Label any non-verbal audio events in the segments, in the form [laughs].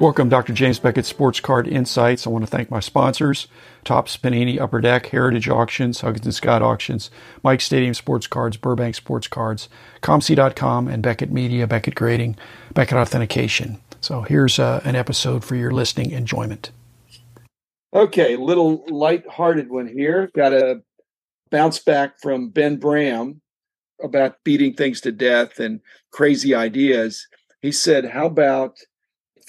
Welcome, Dr. James Beckett Sports Card Insights. I want to thank my sponsors, Topps Panini Upper Deck, Heritage Auctions, Huggins and Scott Auctions, Mike Stadium Sports Cards, Burbank Sports Cards, COMC.com, and Beckett Media, Beckett Grading, Beckett Authentication. So here's uh, an episode for your listening enjoyment. Okay, little light-hearted one here. Got a bounce back from Ben Bram about beating things to death and crazy ideas. He said, "How about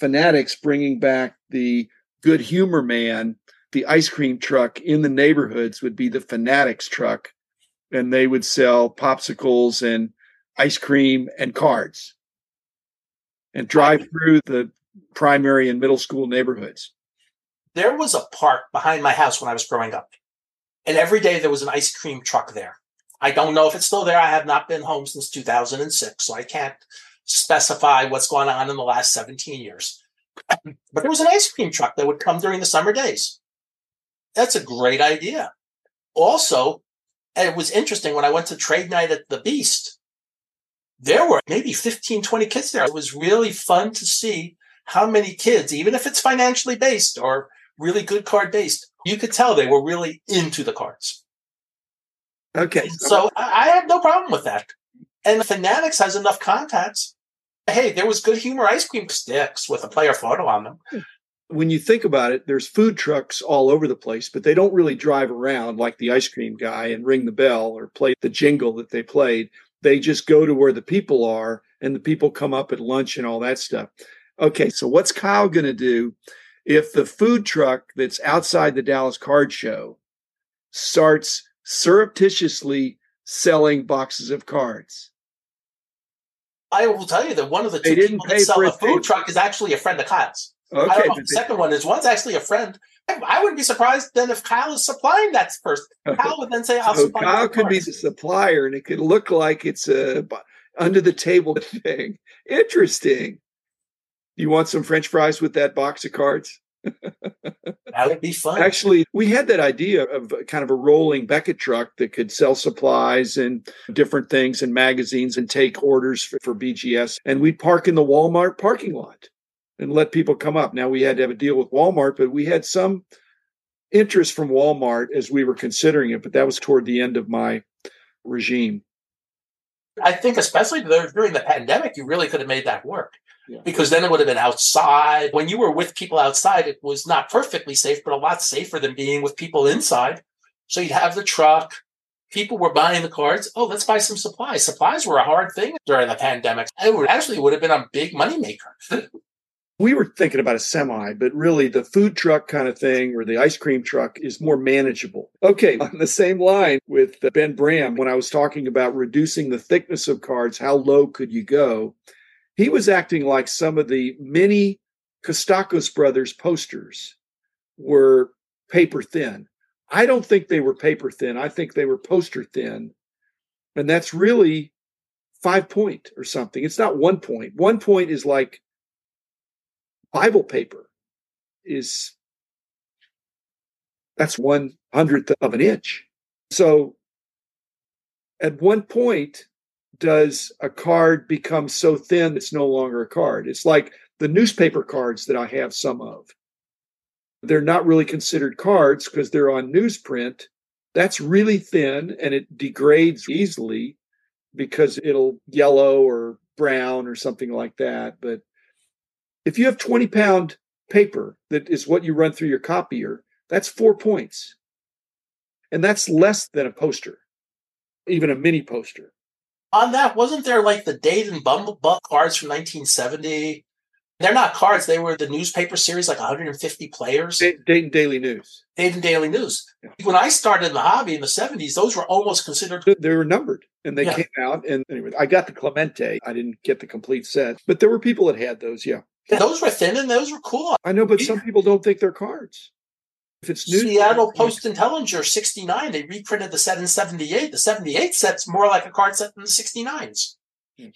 Fanatics bringing back the good humor man, the ice cream truck in the neighborhoods would be the Fanatics truck, and they would sell popsicles and ice cream and cards and drive through the primary and middle school neighborhoods. There was a park behind my house when I was growing up, and every day there was an ice cream truck there. I don't know if it's still there. I have not been home since 2006, so I can't specify what's going on in the last 17 years. But there was an ice cream truck that would come during the summer days. That's a great idea. Also, it was interesting when I went to trade night at the Beast, there were maybe 15, 20 kids there. It was really fun to see how many kids, even if it's financially based or really good card based, you could tell they were really into the cards. Okay. So I have no problem with that. And Fanatics has enough contacts hey, there was good humor ice cream sticks with a player photo on them. Hmm. When you think about it, there's food trucks all over the place, but they don't really drive around like the ice cream guy and ring the bell or play the jingle that they played. They just go to where the people are and the people come up at lunch and all that stuff. Okay, so what's Kyle going to do if the food truck that's outside the Dallas Card Show starts surreptitiously selling boxes of cards? I will tell you that one of the two people that sell a food truck is actually a friend of Kyle's. Okay. the second one is one's actually a friend. I wouldn't be surprised then if Kyle is supplying that person. Kyle would then say, "I'll so supply." Kyle could be the supplier, and it could look like it's a under the table [laughs] thing. Interesting. You want some French fries with that box of cards? [laughs] that would be fun. Actually, we had that idea of kind of a rolling Beckett truck that could sell supplies and different things and magazines and take orders for, for BGS. And we'd park in the Walmart parking lot and let people come up. Now, we had to have a deal with Walmart, but we had some interest from Walmart as we were considering it. But that was toward the end of my regime. I think, especially during the pandemic, you really could have made that work yeah. because then it would have been outside. When you were with people outside, it was not perfectly safe, but a lot safer than being with people inside. So you'd have the truck. People were buying the cards. Oh, let's buy some supplies. Supplies were a hard thing during the pandemic. It would actually would have been a big moneymaker. [laughs] we were thinking about a semi, but really the food truck kind of thing or the ice cream truck is more manageable. Okay, [laughs] on the same line with Ben Bram, when I was talking about reducing the thickness of cards, how low could you go? He was acting like some of the many Kostakos brothers posters were paper thin. I don't think they were paper thin. I think they were poster thin. And that's really five point or something. It's not one point. One point is like Bible paper is that's one hundredth of an inch. So at one point, does a card become so thin it's no longer a card? It's like the newspaper cards that I have some of. They're not really considered cards because they're on newsprint. That's really thin and it degrades easily because it'll yellow or brown or something like that. But if you have 20 pound paper that is what you run through your copier, that's four points. And that's less than a poster, even a mini poster on that, wasn't there like the Dayton Bumblebuck cards from 1970? They're not cards; they were the newspaper series, like 150 players. Dayton Daily News. Dayton Daily News. Yeah. When I started the hobby in the 70s, those were almost considered. They were numbered, and they yeah. came out. And anyway, I got the Clemente. I didn't get the complete set, but there were people that had those. Yeah. Those were thin and those were cool. I know, but some people don't think they're cards. If it's new, Seattle Post Intelligencer 69, they reprinted the 778. The 78 set's more like a card set than the 69s. Hmm.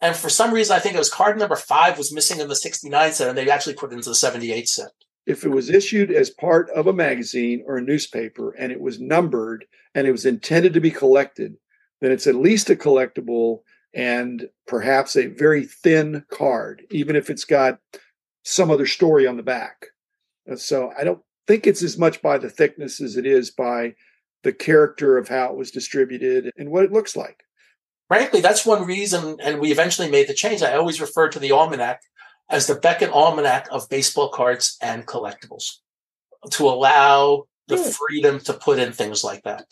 And for some reason, I think it was card number five was missing in the 69 set, and they actually put it into the 78 set. If it was issued as part of a magazine or a newspaper and it was numbered and it was intended to be collected, then it's at least a collectible and perhaps a very thin card, even if it's got some other story on the back. So I don't think it's as much by the thickness as it is by the character of how it was distributed and what it looks like. Frankly, that's one reason, and we eventually made the change. I always refer to the almanac as the Beckett Almanac of baseball cards and collectibles to allow the Good. freedom to put in things like that.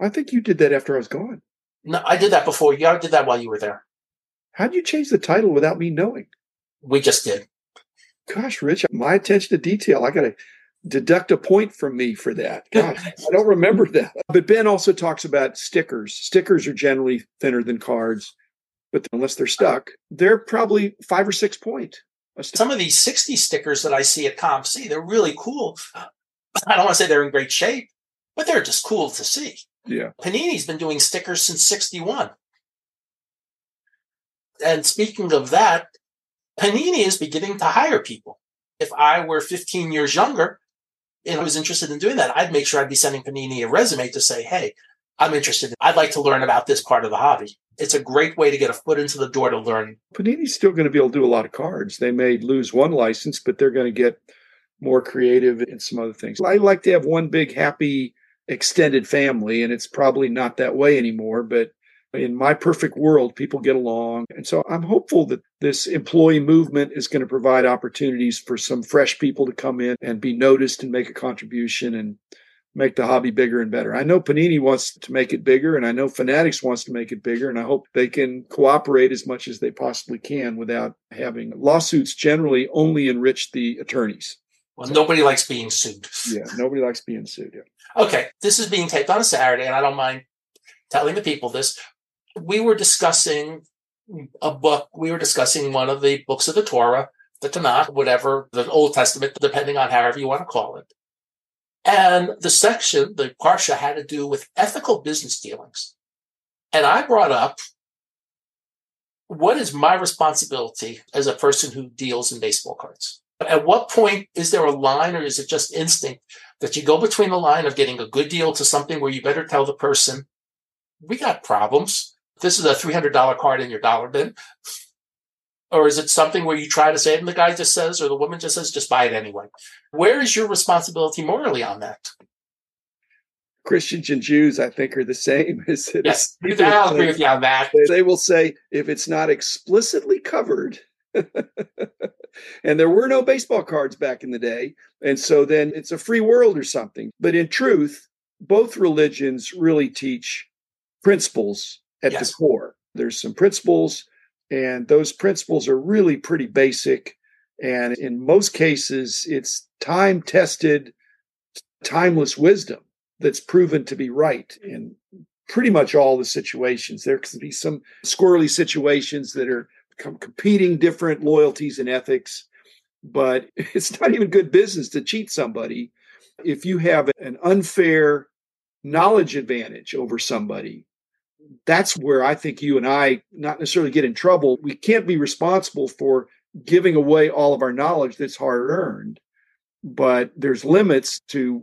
I think you did that after I was gone. No, I did that before. Yeah, I did that while you were there. How'd you change the title without me knowing? We just did. Gosh, Rich, my attention to detail. I got to deduct a point from me for that. [laughs] I don't remember that. But Ben also talks about stickers. Stickers are generally thinner than cards, but unless they're stuck, they're probably five or six point. Some of these 60 stickers that I see at COMC, they're really cool. I don't want to say they're in great shape, but they're just cool to see. yeah. Panini's been doing stickers since 61. And speaking of that, Panini is beginning to hire people. If I were 15 years younger and I was interested in doing that, I'd make sure I'd be sending Panini a resume to say, hey, I'm interested. I'd like to learn about this part of the hobby. It's a great way to get a foot into the door to learn. Panini's still going to be able to do a lot of cards. They may lose one license, but they're going to get more creative in some other things. I like to have one big happy extended family, and it's probably not that way anymore. But in my perfect world, people get along. And so I'm hopeful that this employee movement is going to provide opportunities for some fresh people to come in and be noticed and make a contribution and make the hobby bigger and better. I know Panini wants to make it bigger, and I know Fanatics wants to make it bigger, and I hope they can cooperate as much as they possibly can without having lawsuits generally only enrich the attorneys. Well, nobody likes being sued. Yeah, nobody likes being sued. Yeah. Okay, this is being taped on a Saturday, and I don't mind telling the people this. We were discussing a book. We were discussing one of the books of the Torah, the Tanakh, whatever, the Old Testament, depending on however you want to call it. And the section, the Parsha, had to do with ethical business dealings. And I brought up what is my responsibility as a person who deals in baseball cards? At what point is there a line or is it just instinct that you go between the line of getting a good deal to something where you better tell the person, we got problems. This is a $300 card in your dollar bin. Or is it something where you try to say it and the guy just says, or the woman just says, just buy it anyway? Where is your responsibility morally on that? Christians and Jews, I think, are the same. As it Yes, is. I'll agree with you on that. They will say if it's not explicitly covered, [laughs] and there were no baseball cards back in the day, and so then it's a free world or something. But in truth, both religions really teach principles at Yes. the core. There's some principles, and those principles are really pretty basic. And in most cases, it's time tested, timeless wisdom that's proven to be right mm. in pretty much all the situations. There could be some squirrely situations that are competing different loyalties and ethics, but [laughs] it's not even good business to cheat somebody if you have an unfair knowledge advantage over somebody. That's where I think you and I not necessarily get in trouble. We can't be responsible for giving away all of our knowledge that's hard earned, but there's limits to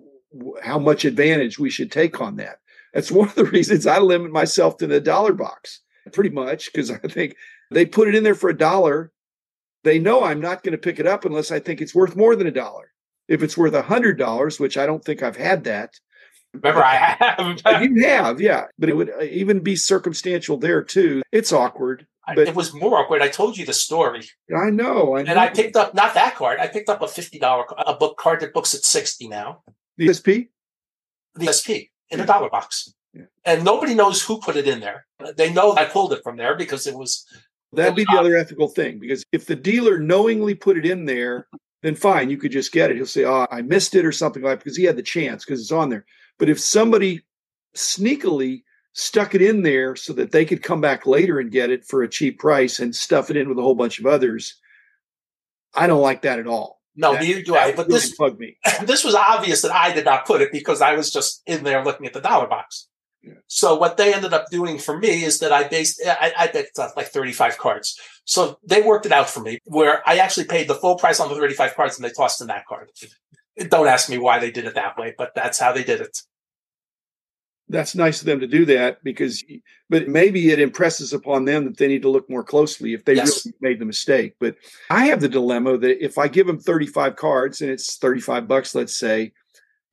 how much advantage we should take on that. That's one of the [laughs] reasons I limit myself to the dollar box pretty much because I think they put it in there for a dollar. They know I'm not going to pick it up unless I think it's worth more than a dollar. If it's worth a hundred dollars, which I don't think I've had that, Remember, I have. [laughs] you have, yeah. But it would uh, even be circumstantial there too. It's awkward. But- it was more awkward. I told you the story. I know. I know. And I picked up not that card. I picked up a fifty dollar a book card that books at sixty now. the SP. The SP in a dollar box, Yeah. and nobody knows who put it in there. They know I pulled it from there because it was. That'd be the other ethical thing because if the dealer knowingly put it in there, then fine, you could just get it. He'll say, "Oh, I missed it" or something like because he had the chance because it's on there. But if somebody sneakily stuck it in there so that they could come back later and get it for a cheap price and stuff it in with a whole bunch of others, I don't like that at all. No, That- neither do I. But really this bugged me. [clears throat] this was obvious that I did not put it because I was just in there looking at the dollar box. Yeah. So what they ended up doing for me is that I based I, I picked up uh, like 35 cards. So they worked it out for me where I actually paid the full price on the 35 cards and they tossed in that card. Don't ask me why they did it that way, but that's how they did it. that's nice of them to do that because but maybe it impresses upon them that they need to look more closely if they yes. really made the mistake but i have the dilemma that if i give them 35 cards and it's 35 bucks let's say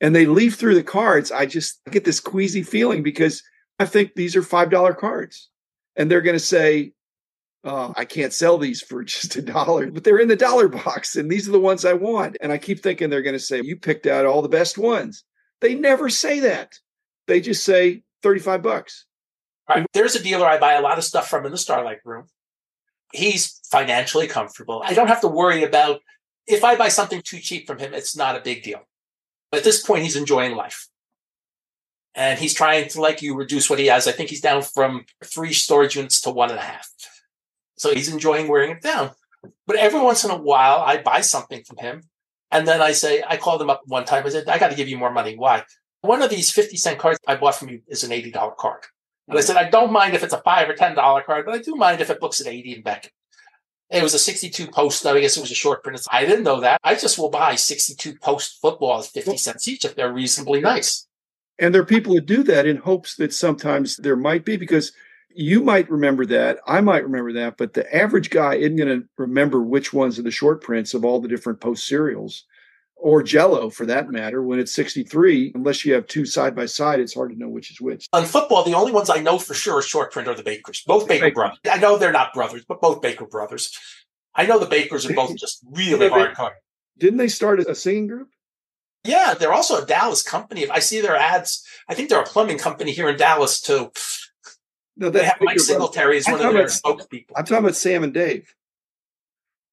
and they leaf through the cards i just get this queasy feeling because i think these are five dollar cards and they're going to say oh, I can't sell these for [laughs] just a dollar, but they're in the dollar box and these are the ones I want. And I keep thinking they're going to say, You picked out all the best ones. They never say that. They just say 35 bucks. Right. There's a dealer I buy a lot of stuff from in the Starlight Room. He's financially comfortable. I don't have to worry about if I buy something too cheap from him, it's not a big deal. But at this point, he's enjoying life. And he's trying to, like you, reduce what he has. I think he's down from three storage units to one and a half. So he's enjoying wearing it down. But every once in a while, I buy something from him. And then I say, I called him up one time. I said, I got to give you more money. Why? One of these 50 cent cards I bought from you is an $80 card. And I mm. said, I don't mind if it's a five or $10 card, but I do mind if it looks at 80 and Beckett. It was a 62 post. I guess it was a short print. I didn't know that. I just will buy 62 post footballs, 50 cents each if they're reasonably nice. And there are people that do that in hopes that sometimes there might be because you might remember that. I might remember that, but the average guy isn't going to remember which ones are the short prints of all the different post cereals or Jello for that matter, when it's 63, unless you have two side by side, it's hard to know which is which. On football, the only ones I know for sure are short print are the Bakers, both Baker, Baker. brothers. I know they're not brothers, but both Baker brothers. I know the Bakers are both just really hardcore. Didn't they start a singing group? Yeah, they're also a Dallas company. If I see their ads, I think they're a plumbing company here in Dallas too. No, they have Mike Singletary is one of their spokespeople. I'm talking about Sam and Dave.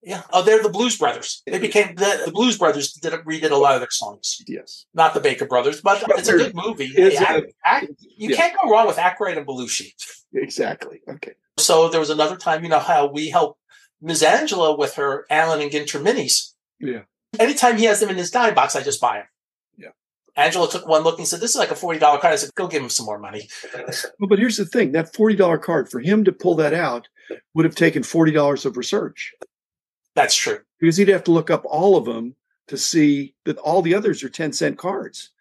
Yeah. Oh, they're the Blues Brothers. They became the, the Blues Brothers did redid a lot of their songs. Yes. Not the Baker Brothers, but it's a good movie. Hey, a, act, you yeah. can't go wrong with Aykroyd and Belushi. Exactly. Okay. So there was another time, you know, how we helped Ms. Angela with her Allen and Ginter minis. Yeah. Anytime he has them in his dime box, I just buy them. Yeah. Angela took one look and said, This is like a $40 card. I said, Go give him some more money. [laughs] well, but here's the thing that $40 card, for him to pull that out, would have taken $40 of research. That's true. Because he'd have to look up all of them to see that all the others are 10 cent cards.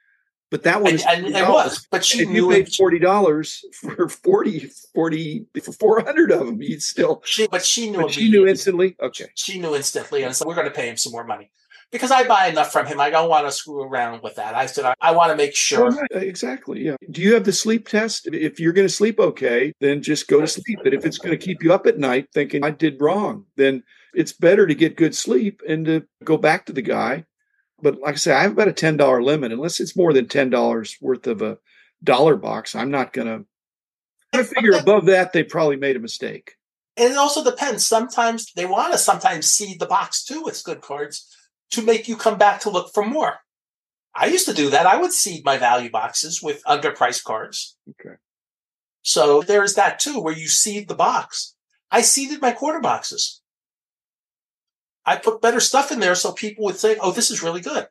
But that one and, and it was. But she if you paid forty dollars for 40, 40 for four hundred of them, you'd still. She, but she knew. But she knew instantly. Okay. She knew instantly, and so we're going to pay him some more money because I buy enough from him. I don't want to screw around with that. I said I, I want to make sure. right. Exactly. Yeah. Do you have the sleep test? If you're going to sleep okay, then just go to sleep. But if it's going to keep you up at night thinking I did wrong, then it's better to get good sleep and to go back to the guy. But like I say, I have about a ten dollar limit. Unless it's more than ten dollars worth of a dollar box, I'm not gonna. I figure above that they probably made a mistake. And it also depends. Sometimes they want to sometimes see the box too with good cards to make you come back to look for more. I used to do that. I would seed my value boxes with underpriced cards. Okay. So there's that too, where you seed the box. I seeded my quarter boxes. I put better stuff in there so people would say, "Oh, this is really good."